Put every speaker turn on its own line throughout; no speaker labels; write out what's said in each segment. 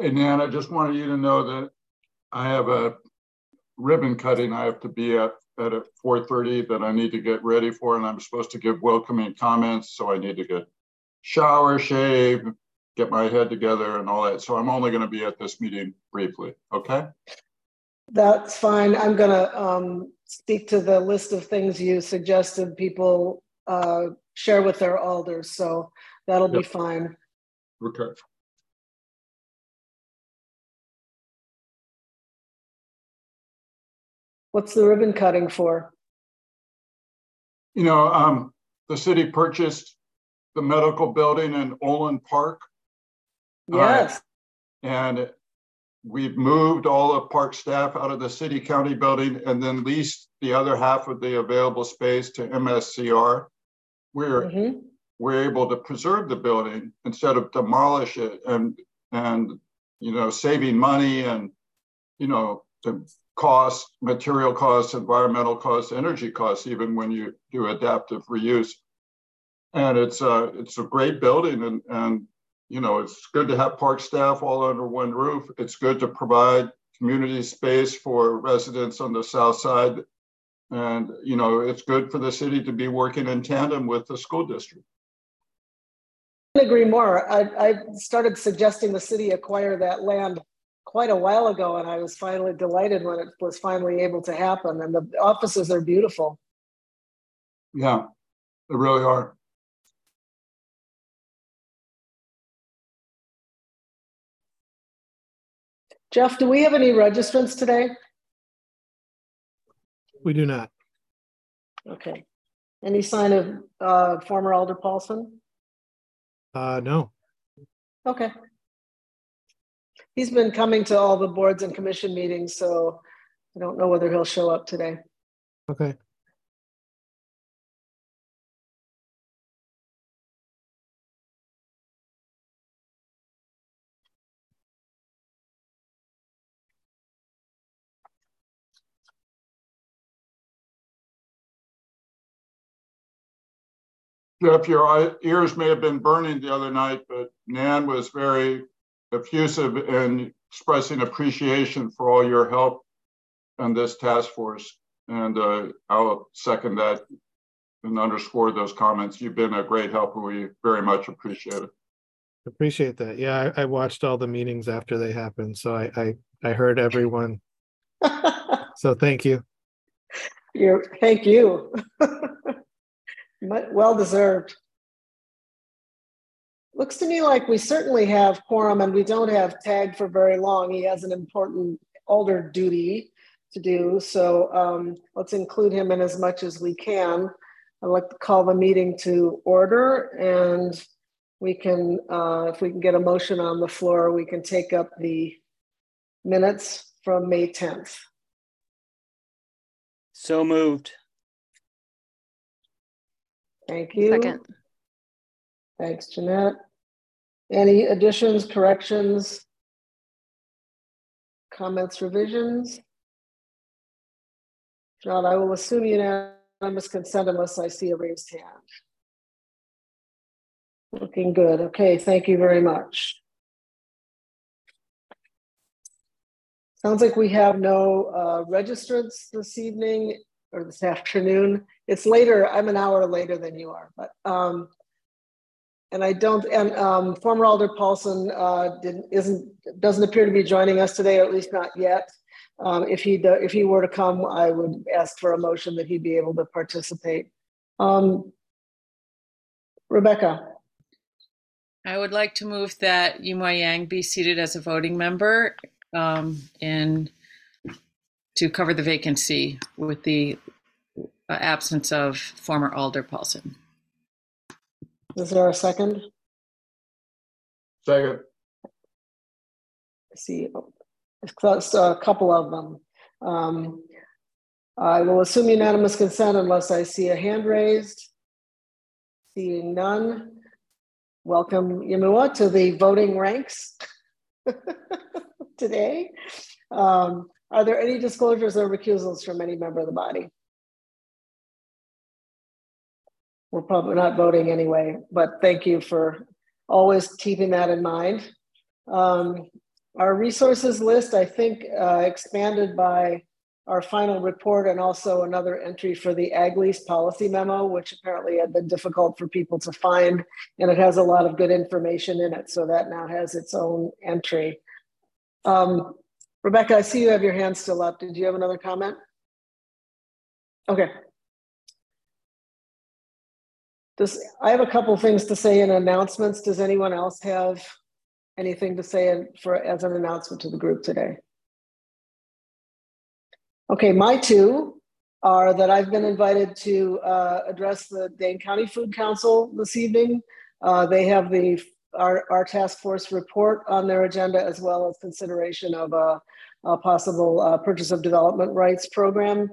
Hey, Nan, I just wanted you to know that I have a ribbon cutting I have to be at at 4.30 that I need to get ready for, and I'm supposed to give welcoming comments, so I need to get shower, shave, get my head together and all that. So I'm only going to be at this meeting briefly, okay?
That's fine. I'm gonna um, speak to the list of things you suggested people uh, share with their alders, so that'll be fine.
Okay.
What's the ribbon cutting for?
You know, um, the city purchased the medical building in Olin Park. Uh,
Yes,
And we've moved all the park staff out of the city county building and then leased the other half of the available space to MSCR. We're,
Mhm.
we're able to preserve the building instead of demolish it and, and, you know, saving money and, you know, cost, material costs, environmental costs, energy costs, even when you do adaptive reuse. And it's a, it's a great building and, and you know, it's good to have park staff all under one roof. It's good to provide community space for residents on the south side. And, you know, it's good for the city to be working in tandem with the school district.
couldn't agree more. I, I started suggesting the city acquire that land quite a while ago, and I was finally delighted when it was finally able to happen. And the offices are beautiful.
Yeah, they really are.
Jeff, do we have any registrants today?
We do not.
Okay. Any sign of uh, former Alder Paulson?
Uh, no.
Okay. He's been coming to all the boards and commission meetings, so I don't know whether he'll show up today.
Okay.
Jeff, your ears may have been burning the other night, but Nan was very effusive in expressing appreciation for all your help on this task force. And uh, I'll second that and underscore those comments. You've been a great help and we very much appreciate it.
Appreciate that. Yeah, I, I watched all the meetings after they happened, so I, I, I heard everyone. So thank you.
You're, thank you. Well deserved. Looks to me like we certainly have quorum and we don't have Tag for very long. He has an important Alder duty to do. So um, let's include him in as much as we can. I'd like to call the meeting to order and we can, uh, if we can get a motion on the floor, we can take up the minutes from May 10th.
So moved.
Thank you.
Second.
Thanks, Jeanette. Any additions, corrections? Comments, revisions? If Not, I will assume unanimous consent unless I see a raised hand. Looking good. Okay, thank you very much. Sounds like we have no uh, registrants this evening or this afternoon. It's later, I'm an hour later than you are, but, um, and I don't, and, um, former Alder Paulson, uh, didn't, isn't, doesn't appear to be joining us today, or at least not yet. Um, if he, do- if he were to come, I would ask for a motion that he be able to participate. Um, Rebecca,
I would like to move that Yumoi Yang be seated as a voting member um, in to cover the vacancy with the uh, absence of former Alder Paulson.
Is there a second?
Second,
I see a couple of them. Um, I will assume unanimous consent unless I see a hand raised. Seeing none. Welcome, Yamua, to the voting ranks today. Um, are there any disclosures or recusals from any member of the body? We're probably not voting anyway, but thank you for always keeping that in mind. Um, our resources list, I think, uh, expanded by our final report and also another entry for the ag lease policy memo, which apparently had been difficult for people to find. And it has a lot of good information in it. So that now has its own entry. Um, Rebecca, I see you have your hand still up. Did you have another comment? Okay. Does, I have a couple things to say in announcements. Does anyone else have anything to say for as an announcement to the group today? Okay, my two are that I've been invited to uh, address the Dane County Food Council this evening. Uh, they have the our, our task force report on their agenda as well as consideration of a, a possible uh, purchase of development rights program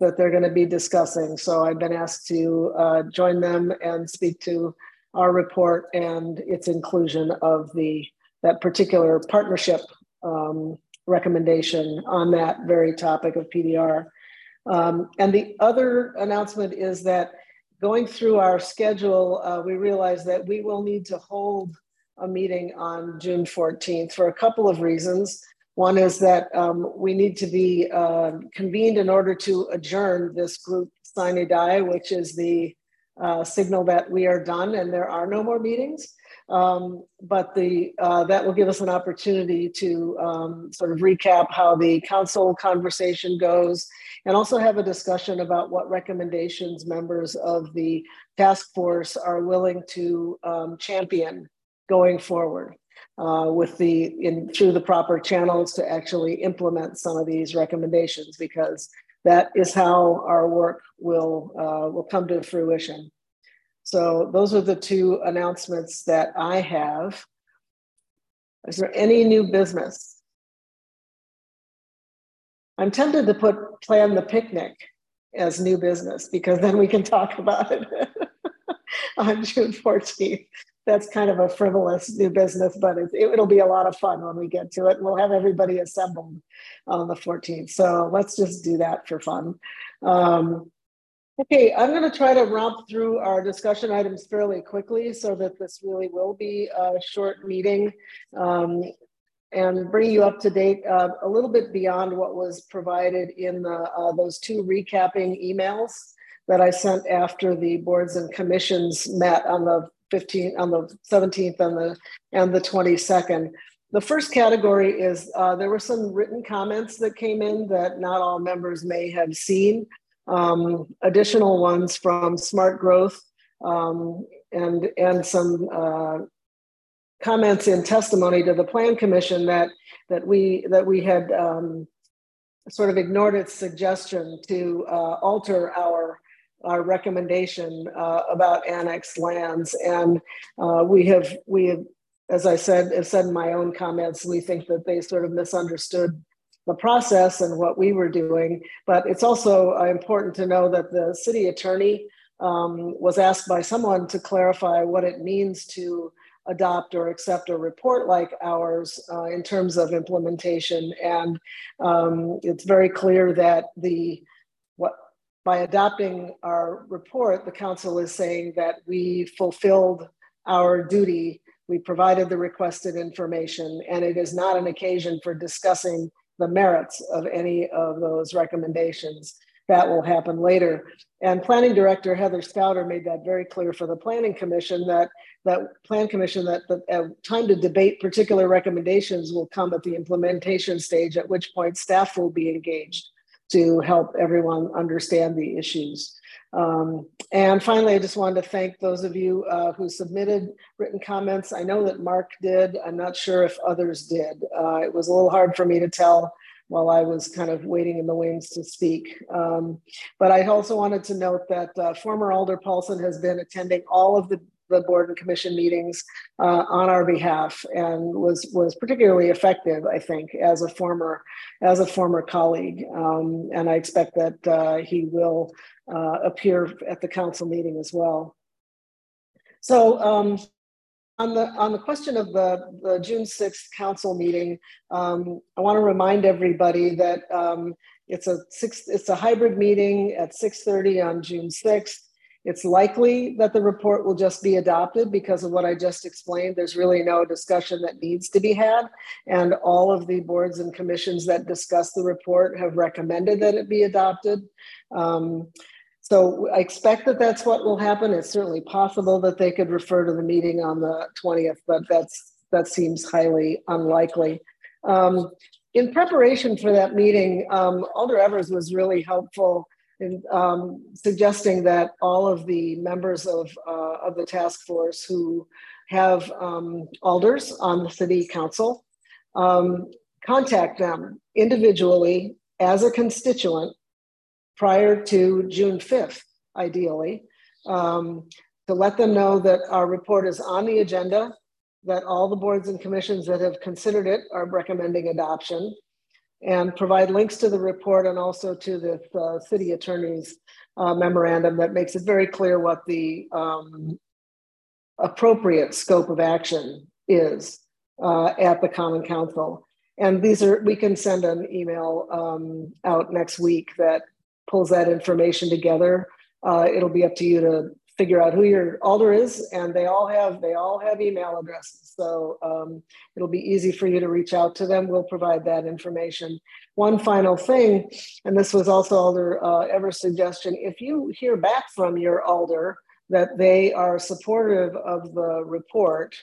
that they're going to be discussing. So I've been asked to uh, join them and speak to our report and its inclusion of the that particular partnership um, recommendation on that very topic of PDR. Um, and the other announcement is that going through our schedule, uh, we realized that we will need to hold a meeting on June 14th for a couple of reasons. One is that um, we need to be uh, convened in order to adjourn this group sine die, which is the uh, signal that we are done and there are no more meetings. Um, but the uh, that will give us an opportunity to um, sort of recap how the council conversation goes and also have a discussion about what recommendations members of the task force are willing to um, champion going forward uh, with the in through the proper channels to actually implement some of these recommendations because that is how our work will uh, will come to fruition. So those are the two announcements that I have. Is there any new business? I'm tempted to put plan the picnic as new business because then we can talk about it on June 14th. That's kind of a frivolous new business, but it, it'll be a lot of fun when we get to it. We'll have everybody assembled on the 14th. So let's just do that for fun. Um, Okay, I'm going to try to romp through our discussion items fairly quickly so that this really will be a short meeting um, and bring you up to date uh, a little bit beyond what was provided in the, uh, those two recapping emails that I sent after the boards and commissions met on the 15th, on the 17th and the, and the 22nd. The first category is uh, there were some written comments that came in that not all members may have seen um, additional ones from Smart Growth um, and, and some uh, comments in testimony to the Plan Commission that, that, we, that we had um, sort of ignored its suggestion to uh, alter our our recommendation uh, about annexed lands, and uh, we have we have, as I said, have said in my own comments, we think that they sort of misunderstood the process and what we were doing. But it's also uh, important to know that the city attorney um, was asked by someone to clarify what it means to adopt or accept a report like ours uh, in terms of implementation. And um, it's very clear that the what by adopting our report, the council is saying that we fulfilled our duty. We provided the requested information, and it is not an occasion for discussing the merits of any of those recommendations. That will happen later. And planning director Heather Stouder made that very clear for the planning commission that that plan commission that the uh, time to debate particular recommendations will come at the implementation stage, at which point staff will be engaged to help everyone understand the issues. Um, and finally, I just wanted to thank those of you uh, who submitted written comments. I know that Mark did. I'm not sure if others did. Uh, it was a little hard for me to tell while I was kind of waiting in the wings to speak. Um, but I also wanted to note that uh, former Alder Paulson has been attending all of the the board and commission meetings uh, on our behalf and was was particularly effective i think as a former as a former colleague um, and i expect that uh, he will uh, appear at the council meeting as well so um, on the on the question of the, the June 6th council meeting, um, I want to remind everybody that um, it's a six it's a hybrid meeting at 6:30 on June 6th. It's likely that the report will just be adopted because of what I just explained. There's really no discussion that needs to be had. And all of the boards and commissions that discuss the report have recommended that it be adopted. Um, so I expect that that's what will happen. It's certainly possible that they could refer to the meeting on the 20th, but that's that seems highly unlikely. Um, in preparation for that meeting, um, Alder Evers was really helpful in um, suggesting that all of the members of, uh, of the task force who have um, alders on the city council um, contact them individually as a constituent prior to June 5th, ideally, um, to let them know that our report is on the agenda, that all the boards and commissions that have considered it are recommending adoption, and provide links to the report and also to the uh, city attorney's uh, memorandum that makes it very clear what the um, appropriate scope of action is uh, at the Common Council. And these are, we can send an email um, out next week that pulls that information together. Uh, it'll be up to you to figure out who your alder is and they all have they all have email addresses. So um, it'll be easy for you to reach out to them. We'll provide that information. One final thing and this was also alder uh, Evers' suggestion if you hear back from your alder that they are supportive of the report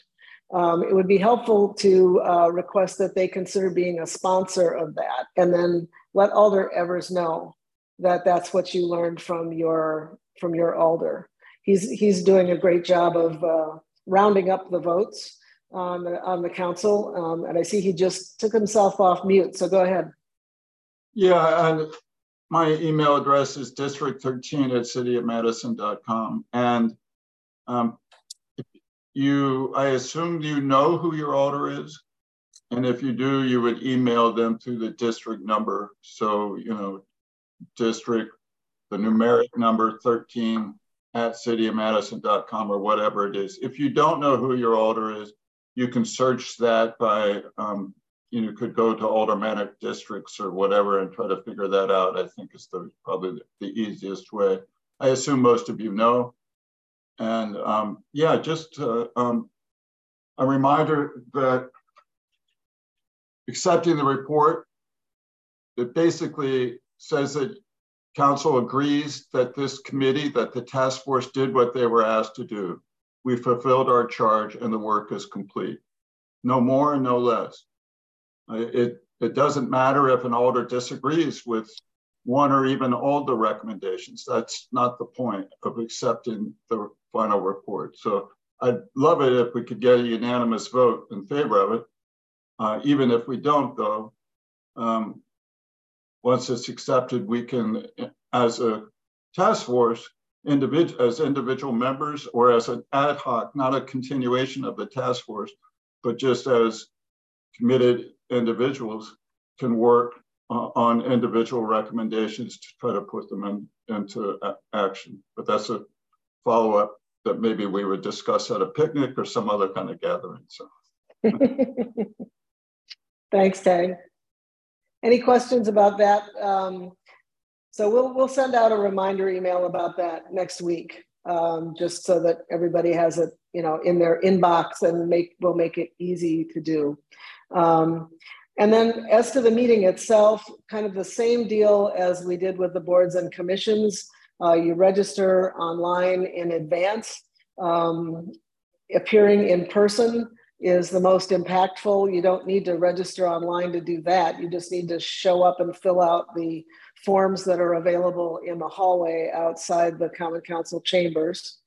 um, it would be helpful to uh, request that they consider being a sponsor of that and then let alder evers know that that's what you learned from your from your alder he's he's doing a great job of uh, rounding up the votes on the, on the council. Um, and I see he just took himself off mute. So go ahead.
Yeah, and my email address is district13 at cityofmadison.com. And um, you, I assume you know who your alder is. And if you do, you would email them through the district number. So, you know, district, the numeric number 13 at cityofmadison.com or whatever it is. If you don't know who your alder is, you can search that by, um, you could go to aldermanic districts or whatever and try to figure that out. I think is the probably the easiest way. I assume most of you know. And um, yeah, just uh, um, a reminder that accepting the report, it basically says that Council agrees that this committee, that the task force did what they were asked to do. We fulfilled our charge and the work is complete. No more and no less. It, it doesn't matter if an alder disagrees with one or even all the recommendations. That's not the point of accepting the final report. So I'd love it if we could get a unanimous vote in favor of it. Uh, even if we don't, though, um, once it's accepted, we can, as a task force, individual as individual members or as an ad hoc, not a continuation of the task force, but just as committed individuals can work uh, on individual recommendations to try to put them in, into action. But that's a follow up that maybe we would discuss at a picnic or some other kind of gathering. So.
Thanks, Tag. Any questions about that? Um, so we'll we'll send out a reminder email about that next week, um, just so that everybody has it, you know, in their inbox and make we'll make it easy to do. Um, and then as to the meeting itself, kind of the same deal as we did with the boards and commissions. Uh, you register online in advance. Um, appearing in person is the most impactful. You don't need to register online to do that. You just need to show up and fill out the forms that are available in the hallway outside the Common Council chambers.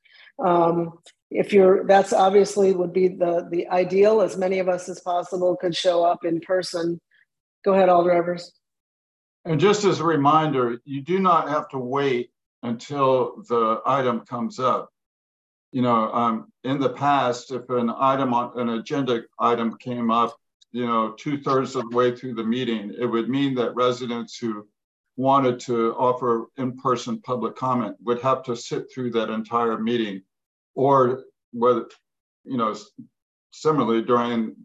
Um, if you're, that's obviously would be the, the ideal, as many of us as possible could show up in person. Go ahead, Alder Evers.
And just as a reminder, you do not have to wait until the item comes up you know, um, in the past, if an item on an agenda item came up, you know, two thirds of the way through the meeting, it would mean that residents who wanted to offer in-person public comment would have to sit through that entire meeting, or whether, you know, similarly during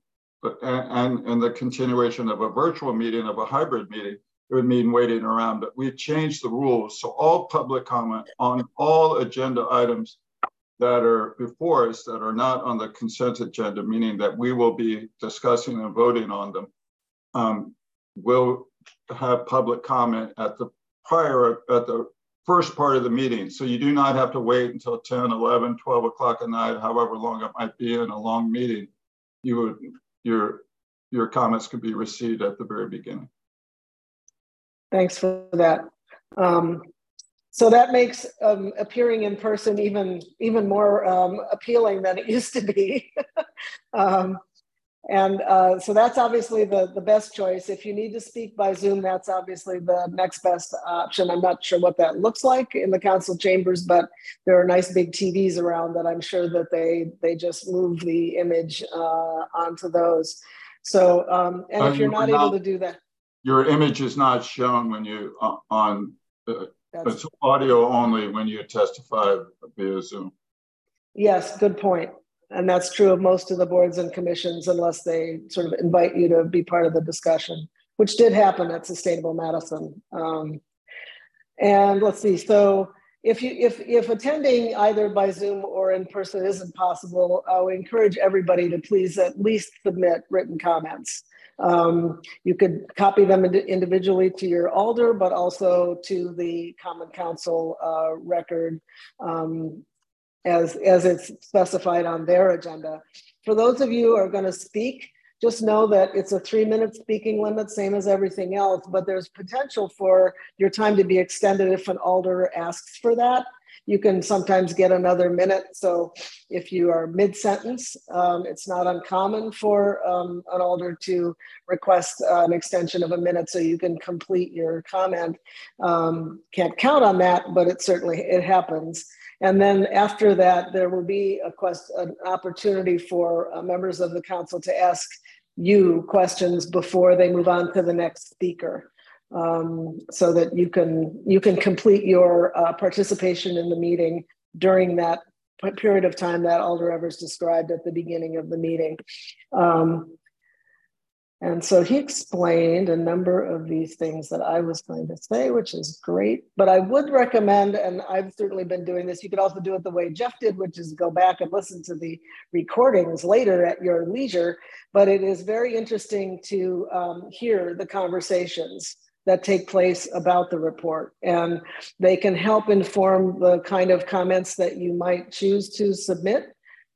and, and the continuation of a virtual meeting of a hybrid meeting, it would mean waiting around. But we've changed the rules. So all public comment on all agenda items that are before us that are not on the consent agenda, meaning that we will be discussing and voting on them, um, will have public comment at the prior, at the first part of the meeting. So you do not have to wait until 10, 11, 12 o'clock at night, however long it might be in a long meeting. You would, your, your comments could be received at the very beginning.
Thanks for that. Um, so that makes um, appearing in person even even more um, appealing than it used to be. um, and uh, so that's obviously the, the best choice. If you need to speak by Zoom, that's obviously the next best option. I'm not sure what that looks like in the council chambers, but there are nice big TVs around that I'm sure that they they just move the image uh, onto those. So, um, and if you're not, not, able to do that,
your image is not shown when you uh, on the that's, it's audio only when you testify via Zoom.
Yes, good point. And that's true of most of the boards and commissions, unless they sort of invite you to be part of the discussion, which did happen at Sustainable Madison. Um, and let's see, so if you if if attending either by Zoom or in person isn't possible, I would encourage everybody to please at least submit written comments. Um, you could copy them individually to your alder, but also to the Common Council uh, record um, as, as it's specified on their agenda. For those of you who are going to speak, just know that it's a three minute speaking limit, same as everything else, but there's potential for your time to be extended if an alder asks for that you can sometimes get another minute. So if you are mid sentence, um, it's not uncommon for um, an alder to request uh, an extension of a minute so you can complete your comment. Um, can't count on that, but it certainly it happens. And then after that, there will be a quest, an opportunity for uh, members of the council to ask you questions before they move on to the next speaker um, so that you can you can complete your uh, participation in the meeting during that period of time that Alder Evers described at the beginning of the meeting. Um, and so he explained a number of these things that I was going to say, which is great. But I would recommend, and I've certainly been doing this, you could also do it the way Jeff did, which is go back and listen to the recordings later at your leisure. But it is very interesting to um, hear the conversations that take place about the report. And they can help inform the kind of comments that you might choose to submit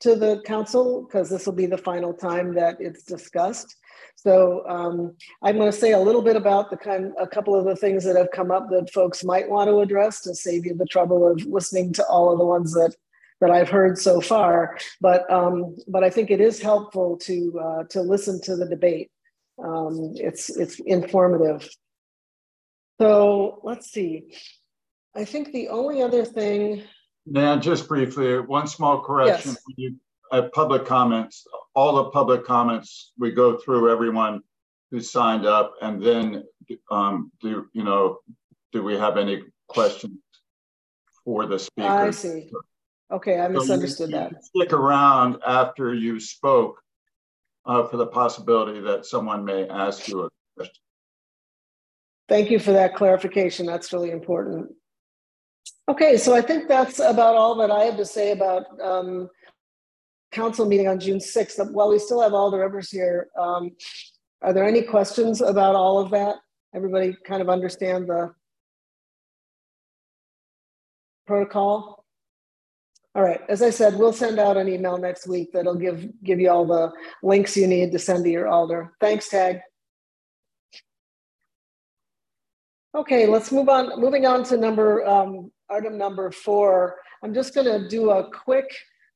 to the council, because this will be the final time that it's discussed. So um, I'm going to say a little bit about the kind, a couple of the things that have come up that folks might want to address to save you the trouble of listening to all of the ones that that I've heard so far. But um, but I think it is helpful to uh, to listen to the debate. Um, it's it's informative. So let's see. I think the only other thing.
Now, just briefly, one small correction. Yes. You have public comments, all the public comments, we go through everyone who signed up, and then um, do you know? Do we have any questions for the speaker? I
see. Okay, I misunderstood so you, you
that. Stick around after you spoke uh, for the possibility that someone may ask you a question.
Thank you for that clarification. That's really important. Okay, so I think that's about all that I have to say about um, council meeting on June 6th. While we still have Alder Evers here, um, are there any questions about all of that? Everybody kind of understand the protocol? All right, as I said, we'll send out an email next week that'll give, give you all the links you need to send to your Alder. Thanks, Tag. Okay, let's move on. Moving on to number um, item number four. I'm just going to do a quick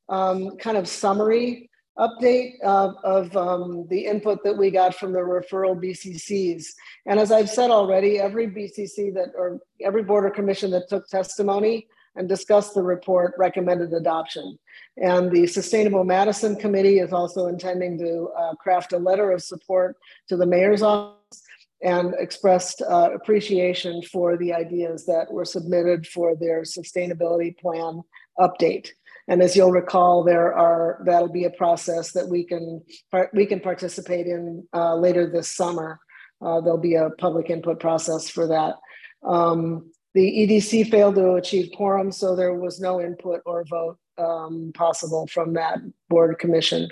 um, kind of summary update of, of um, the input that we got from the referral BCCs. And as I've said already, every BCC that or every board or commission that took testimony and discussed the report recommended adoption. And the Sustainable Madison Committee is also intending to uh, craft a letter of support to the mayor's office and expressed uh, appreciation for the ideas that were submitted for their sustainability plan update. And as you'll recall, there are that'll be a process that we can we can participate in uh, later this summer uh, there'll be a public input process for that. Um, the EDC failed to achieve quorum, so there was no input or vote um, possible from that board commission.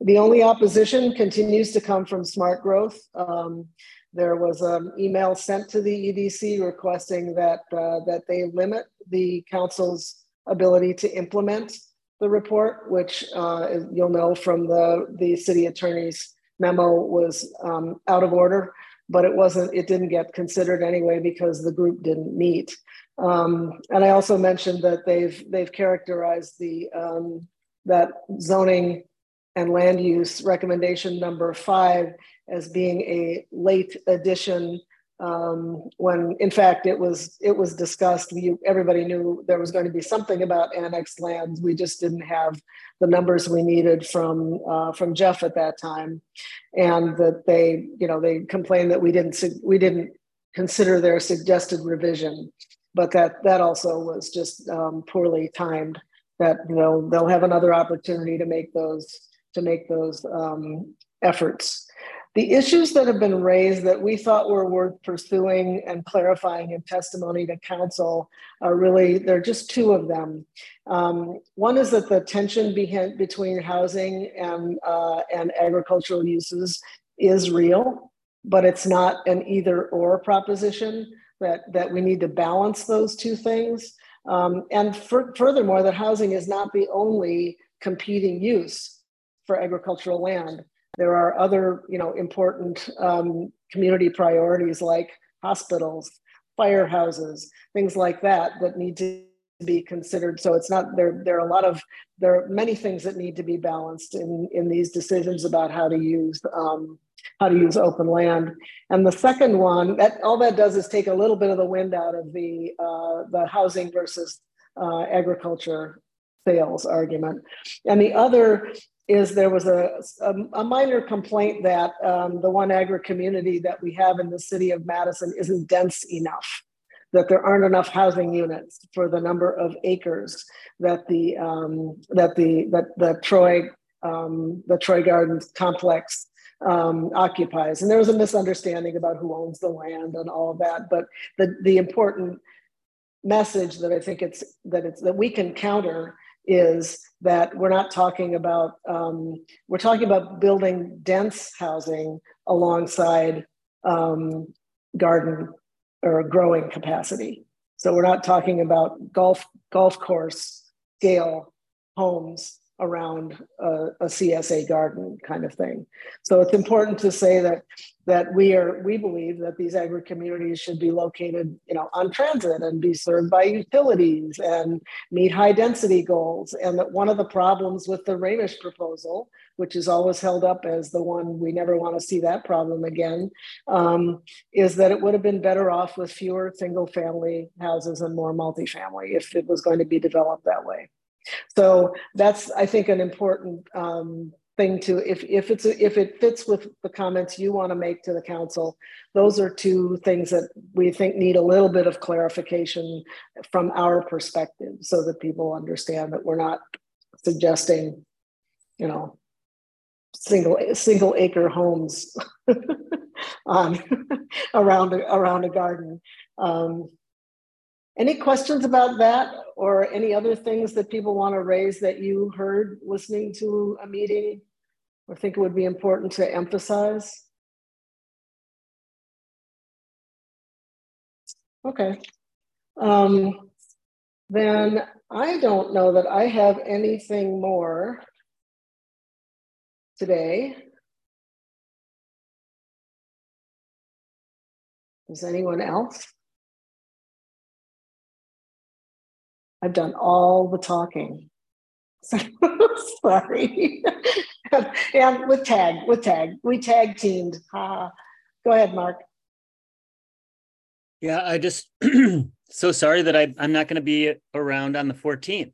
The only opposition continues to come from smart growth. Um, there was an email sent to the EDC requesting that, uh, that they limit the council's ability to implement the report, which uh, you'll know from the, the city attorney's memo was um, out of order, but it wasn't, it didn't get considered anyway because the group didn't meet. Um, and I also mentioned that they've, they've characterized the, um, that zoning and land use recommendation number five as being a late addition um, when in fact it was it was discussed. We, everybody knew there was going to be something about annexed lands. We just didn't have the numbers we needed from uh, from jeff at that time. And that they you know they complained that we didn't we didn't consider their suggested revision. But that that also was just um, poorly timed that you know they'll have another opportunity to make those to make those um, efforts the issues that have been raised that we thought were worth pursuing and clarifying in testimony to council are really, there are just two of them. Um, one is that the tension between housing and, uh, and agricultural uses is real, but it's not an either or proposition, that, that we need to balance those two things. Um, and for, furthermore, that housing is not the only competing use for agricultural land. There are other, you know, important um, community priorities like hospitals, firehouses, things like that that need to be considered. So it's not there. There are a lot of there are many things that need to be balanced in in these decisions about how to use um, how to use open land. And the second one, that all that does is take a little bit of the wind out of the uh, the housing versus uh, agriculture sales argument. And the other is there was a, a, a minor complaint that um, the one agri community that we have in the city of Madison isn't dense enough, that there aren't enough housing units for the number of acres that the um, that the that the Troy um, the Troy Gardens complex um, occupies. And there was a misunderstanding about who owns the land and all of that. But the the important message that I think it's that it's that we can counter is that we're not talking about um, we're talking about building dense housing alongside um, garden or growing capacity. So we're not talking about golf golf course scale homes around a, a, CSA garden kind of thing. So it's important to say that that we are we believe that these agri communities should be located, you know, on transit and be served by utilities and meet high density goals. And that one of the problems with the Raemisch proposal, which is always held up as the one we never want to see that problem again, um, is that it would have been better off with fewer single family houses and more multifamily if it was going to be developed that way. So that's, I think, an important um, thing to, if, if, it's if it fits with the comments you want to make to the council, those are two things that we think need a little bit of clarification from our perspective so that people understand that we're not suggesting, you know, single single acre homes around around a garden. Um, any questions about that or any other things that people want to raise that you heard listening to a meeting or think it would be important to emphasize? Okay. Um, then I don't know that I have anything more today. Does anyone else? I've done all the talking. Sorry. and with tag, with tag, we tag teamed. Go ahead, Mark.
Yeah, I just so sorry that I, I'm not going to be around on the 14th.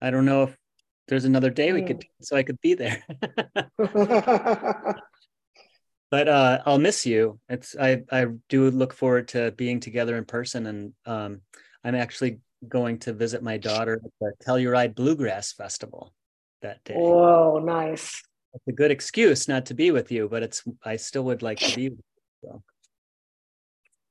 I don't know if there's another day we could hmm. so I could be there. but uh, I'll miss you. It's I I do look forward to being together in person, and um, I'm actually going to visit my daughter at the Telluride Bluegrass Festival that day.
Whoa, nice.
It's a good excuse not to be with you, but it's I still would like to be. So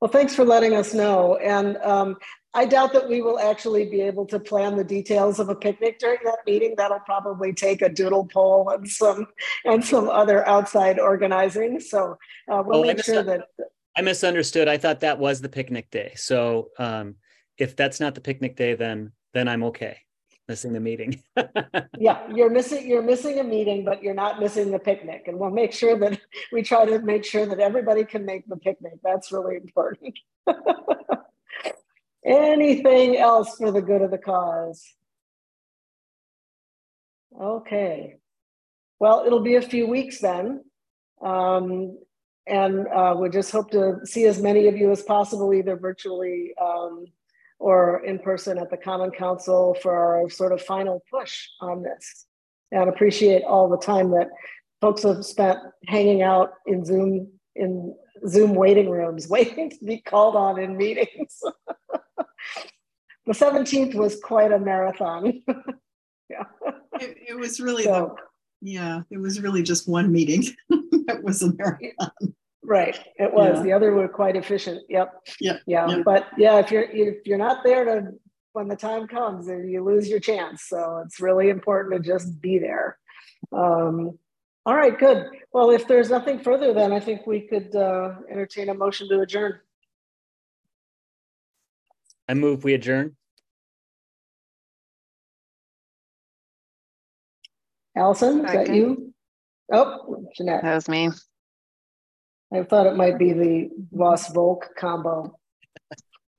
Well, thanks for letting us know. And um, I doubt that we will actually be able to plan the details of a picnic during that meeting. That'll probably take a doodle poll and some and some other outside organizing. So uh, we'll
Oh,
make sure that
I misunderstood. I thought that was the picnic day. So um, if that's not the picnic day, then then I'm okay missing the meeting.
yeah, you're missing you're missing a meeting, but you're not missing the picnic. And we'll make sure that we try to make sure that everybody can make the picnic. That's really important. Anything else for the good of the cause? Okay. Well, it'll be a few weeks then. Um, and uh, we just hope to see as many of you as possible, either virtually um, or in person at the Common Council for our sort of final push on this. And appreciate all the time that folks have spent hanging out in Zoom in Zoom waiting rooms, waiting to be called on in meetings. the 17th was quite a marathon. yeah.
It, it was really
So,
the, yeah, it was really just one meeting. That was a marathon.
Right. It was.
Yeah.
The other were quite efficient. Yep.
Yeah,
Yeah.
yeah.
But yeah, if you're if you're not there to when the time comes, then you lose your chance. So it's really important to just be there. Um, all right, good. Well, if there's nothing further, then I think we could uh, entertain a motion to adjourn.
I move we adjourn.
Allison, is that you? Oh, Jeanette.
That was me.
I thought it might be the Voss Volk combo.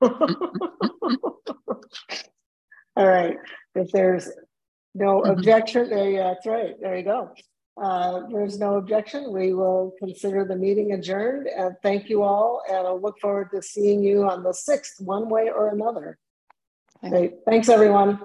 All right, if there's no
Mhm.
objection, there you, that's right, there you go. Uh, there's no objection, we will consider the meeting adjourned and thank you all. And I'll look forward to seeing you on the sixth, one way or another.
Okay.
Great, thanks, everyone.